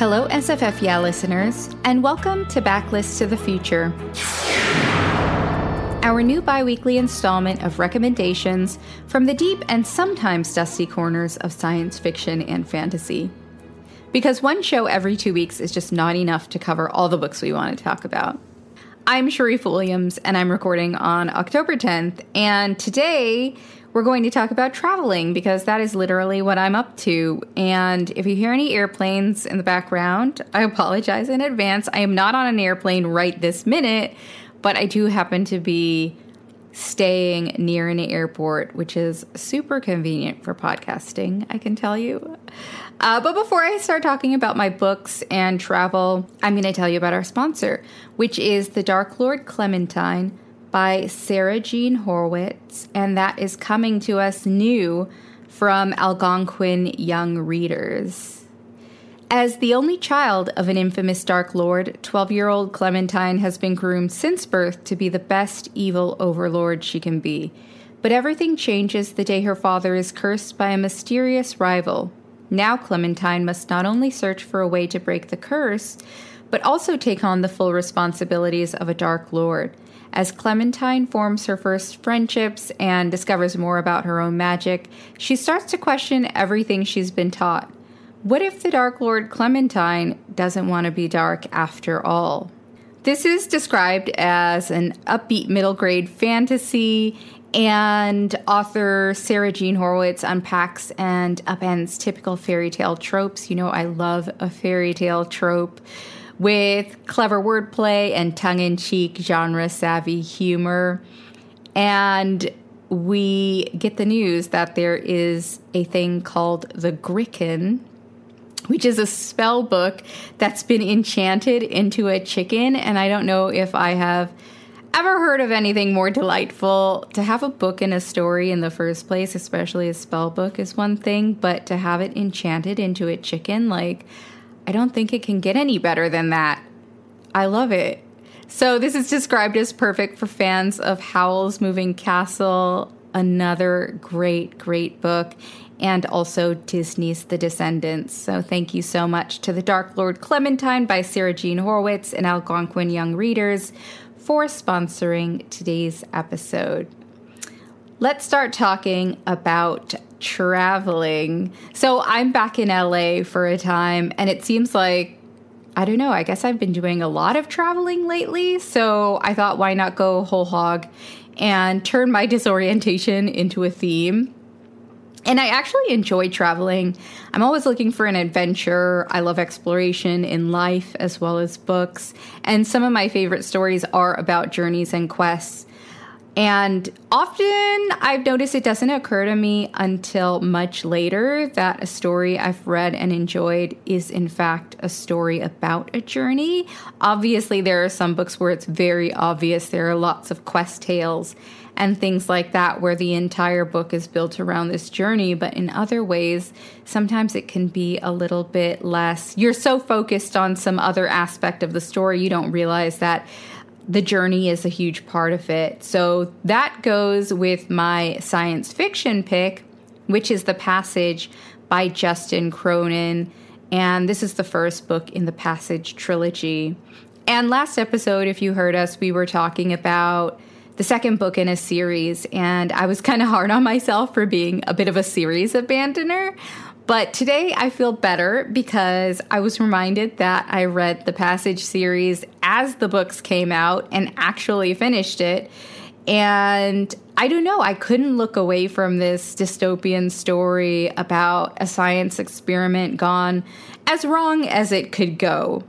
Hello, SFF Yeah listeners, and welcome to Backlist to the Future, our new bi weekly installment of recommendations from the deep and sometimes dusty corners of science fiction and fantasy. Because one show every two weeks is just not enough to cover all the books we want to talk about. I'm Sharif Williams, and I'm recording on October 10th, and today we're going to talk about traveling because that is literally what I'm up to. And if you hear any airplanes in the background, I apologize in advance. I am not on an airplane right this minute, but I do happen to be staying near an airport, which is super convenient for podcasting, I can tell you. Uh, but before I start talking about my books and travel, I'm going to tell you about our sponsor, which is the Dark Lord Clementine by Sarah Jean Horowitz, and that is coming to us new from Algonquin Young Readers. As the only child of an infamous Dark Lord, 12 year old Clementine has been groomed since birth to be the best evil overlord she can be. But everything changes the day her father is cursed by a mysterious rival. Now Clementine must not only search for a way to break the curse, but also take on the full responsibilities of a Dark Lord. As Clementine forms her first friendships and discovers more about her own magic, she starts to question everything she's been taught. What if the Dark Lord Clementine doesn't want to be dark after all? This is described as an upbeat middle grade fantasy, and author Sarah Jean Horowitz unpacks and upends typical fairy tale tropes. You know, I love a fairy tale trope with clever wordplay and tongue in cheek, genre savvy humor. And we get the news that there is a thing called the Gricken, which is a spell book that's been enchanted into a chicken. And I don't know if I have ever heard of anything more delightful. To have a book and a story in the first place, especially a spell book, is one thing, but to have it enchanted into a chicken, like, I don't think it can get any better than that. I love it. So, this is described as perfect for fans of Howl's Moving Castle, another great, great book, and also Disney's The Descendants. So, thank you so much to The Dark Lord Clementine by Sarah Jean Horowitz and Algonquin Young Readers for sponsoring today's episode. Let's start talking about traveling. So I'm back in LA for a time, and it seems like I don't know. I guess I've been doing a lot of traveling lately. So I thought, why not go whole hog and turn my disorientation into a theme? And I actually enjoy traveling. I'm always looking for an adventure. I love exploration in life as well as books. And some of my favorite stories are about journeys and quests. And often I've noticed it doesn't occur to me until much later that a story I've read and enjoyed is, in fact, a story about a journey. Obviously, there are some books where it's very obvious. There are lots of quest tales and things like that where the entire book is built around this journey. But in other ways, sometimes it can be a little bit less. You're so focused on some other aspect of the story, you don't realize that the journey is a huge part of it. So that goes with my science fiction pick, which is The Passage by Justin Cronin. And this is the first book in the Passage trilogy. And last episode, if you heard us, we were talking about the second book in a series, and I was kind of hard on myself for being a bit of a series abandoner. But today I feel better because I was reminded that I read the Passage series as the books came out and actually finished it. And I don't know, I couldn't look away from this dystopian story about a science experiment gone as wrong as it could go.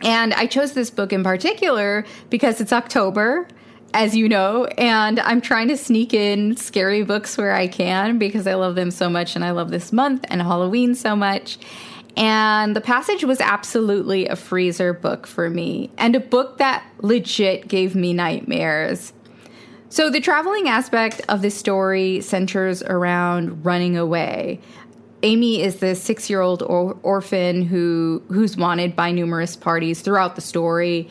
And I chose this book in particular because it's October as you know, and I'm trying to sneak in scary books where I can because I love them so much and I love this month and Halloween so much. And the passage was absolutely a freezer book for me and a book that legit gave me nightmares. So, the traveling aspect of this story centers around running away. Amy is the six year old or- orphan who, who's wanted by numerous parties throughout the story.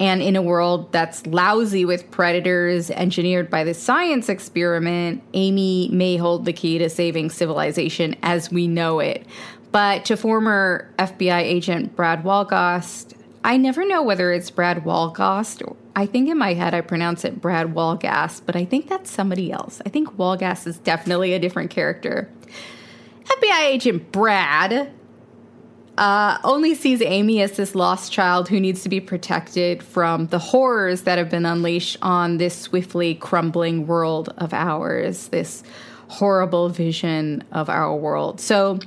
And in a world that's lousy with predators engineered by the science experiment, Amy may hold the key to saving civilization as we know it. But to former FBI agent Brad Walgost, I never know whether it's Brad Walgost. I think in my head I pronounce it Brad Walgast, but I think that's somebody else. I think Walgast is definitely a different character. FBI agent Brad uh, only sees Amy as this lost child who needs to be protected from the horrors that have been unleashed on this swiftly crumbling world of ours, this horrible vision of our world. So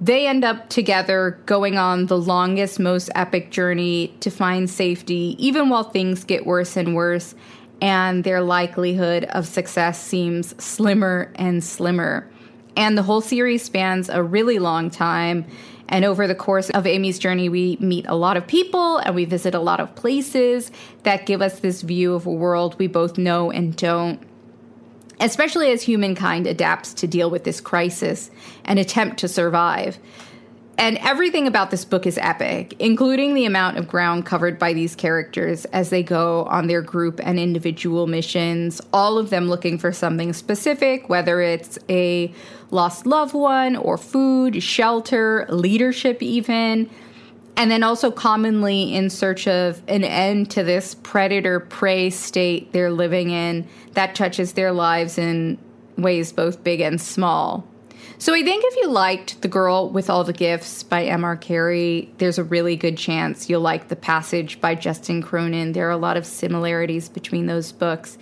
they end up together going on the longest, most epic journey to find safety, even while things get worse and worse, and their likelihood of success seems slimmer and slimmer. And the whole series spans a really long time. And over the course of Amy's journey, we meet a lot of people and we visit a lot of places that give us this view of a world we both know and don't especially as humankind adapts to deal with this crisis and attempt to survive. And everything about this book is epic, including the amount of ground covered by these characters as they go on their group and individual missions, all of them looking for something specific, whether it's a lost loved one or food, shelter, leadership, even and then also commonly in search of an end to this predator prey state they're living in that touches their lives in ways both big and small. So I think if you liked The Girl with All the Gifts by M.R. Carey, there's a really good chance you'll like The Passage by Justin Cronin. There are a lot of similarities between those books.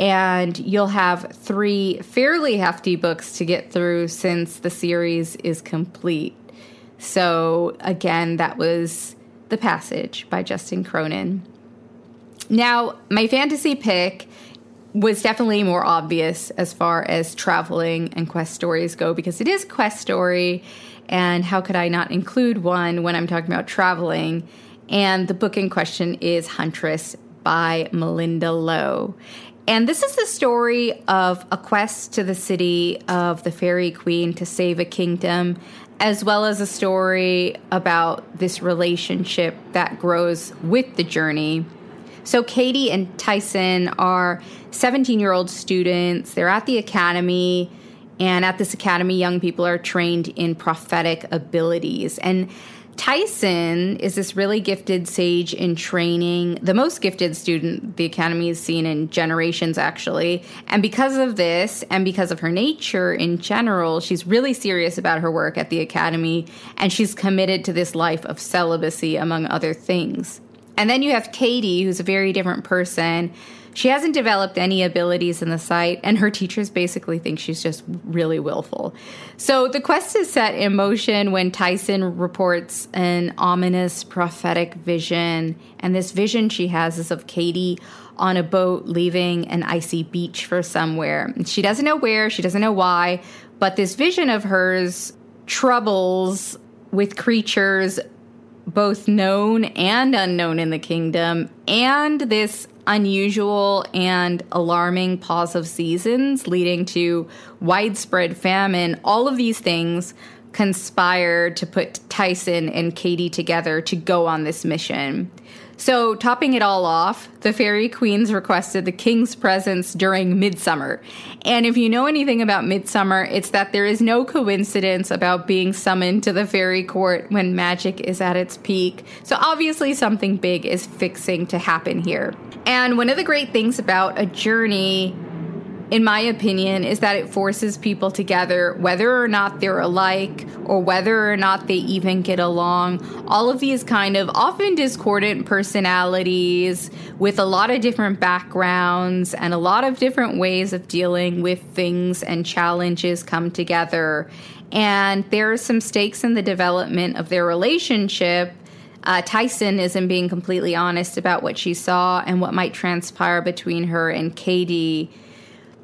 And you'll have three fairly hefty books to get through since the series is complete. So, again, that was The Passage by Justin Cronin. Now, my fantasy pick was definitely more obvious as far as traveling and quest stories go because it is quest story. And how could I not include one when I'm talking about traveling? And the book in question is Huntress by Malinda Lo. And this is the story of a quest to the city of the fairy queen to save a kingdom as well as a story about this relationship that grows with the journey. So, Kaede and Taisin are 17 year old students. They're at the academy, and at this academy, young people are trained in prophetic abilities. And Taisin is this really gifted sage in training, the most gifted student the Academy has seen in generations, actually. And because of this, and because of her nature in general, she's really serious about her work at the Academy, and she's committed to this life of celibacy, among other things. And then you have Kaede, who's a very different person she hasn't developed any abilities in the sight, and her teachers basically think she's just really willful. So the quest is set in motion when Taisin reports an ominous prophetic vision. And this vision she has is of Kaede on a boat leaving an icy beach for somewhere. She doesn't know where, she doesn't know why, but this vision of hers troubles with creatures both known and unknown in the kingdom, and this unusual and alarming pause of seasons leading to widespread famine, all of these things conspire to put Taisin and Kaede together to go on this mission. So, topping it all off, the fairy queens requested the king's presence during midsummer. And if you know anything about midsummer, it's that there is no coincidence about being summoned to the fairy court when magic is at its peak. So, obviously, something big is fixing to happen here. And one of the great things about a journey in my opinion, is that it forces people together, whether or not they're alike or whether or not they even get along. All of these kind of often discordant personalities with a lot of different backgrounds and a lot of different ways of dealing with things and challenges come together. And there are some stakes in the development of their relationship Uh, Taisin isn't being completely honest about what she saw and what might transpire between her and Kaede.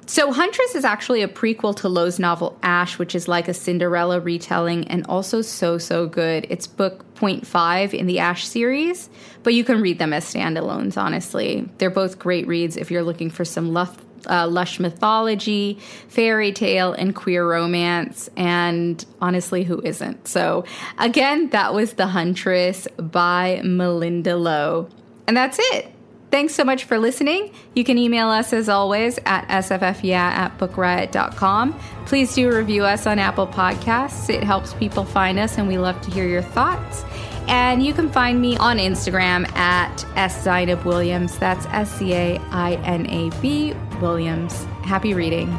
So, Huntress is actually a prequel to Lo's novel Ash, which is like a Cinderella retelling and also so, so good. It's book 0.5 in the Ash series, but you can read them as standalones, honestly. They're both great reads if you're looking for some lush, uh, lush mythology, fairy tale, and queer romance. And honestly, who isn't? So, again, that was The Huntress by Malinda Lo. And that's it. Thanks so much for listening. You can email us as always at sffyeah at bookriot.com. Please do review us on Apple Podcasts. It helps people find us, and we love to hear your thoughts. And you can find me on Instagram at S Williams. That's S C A I N A B Williams. Happy reading.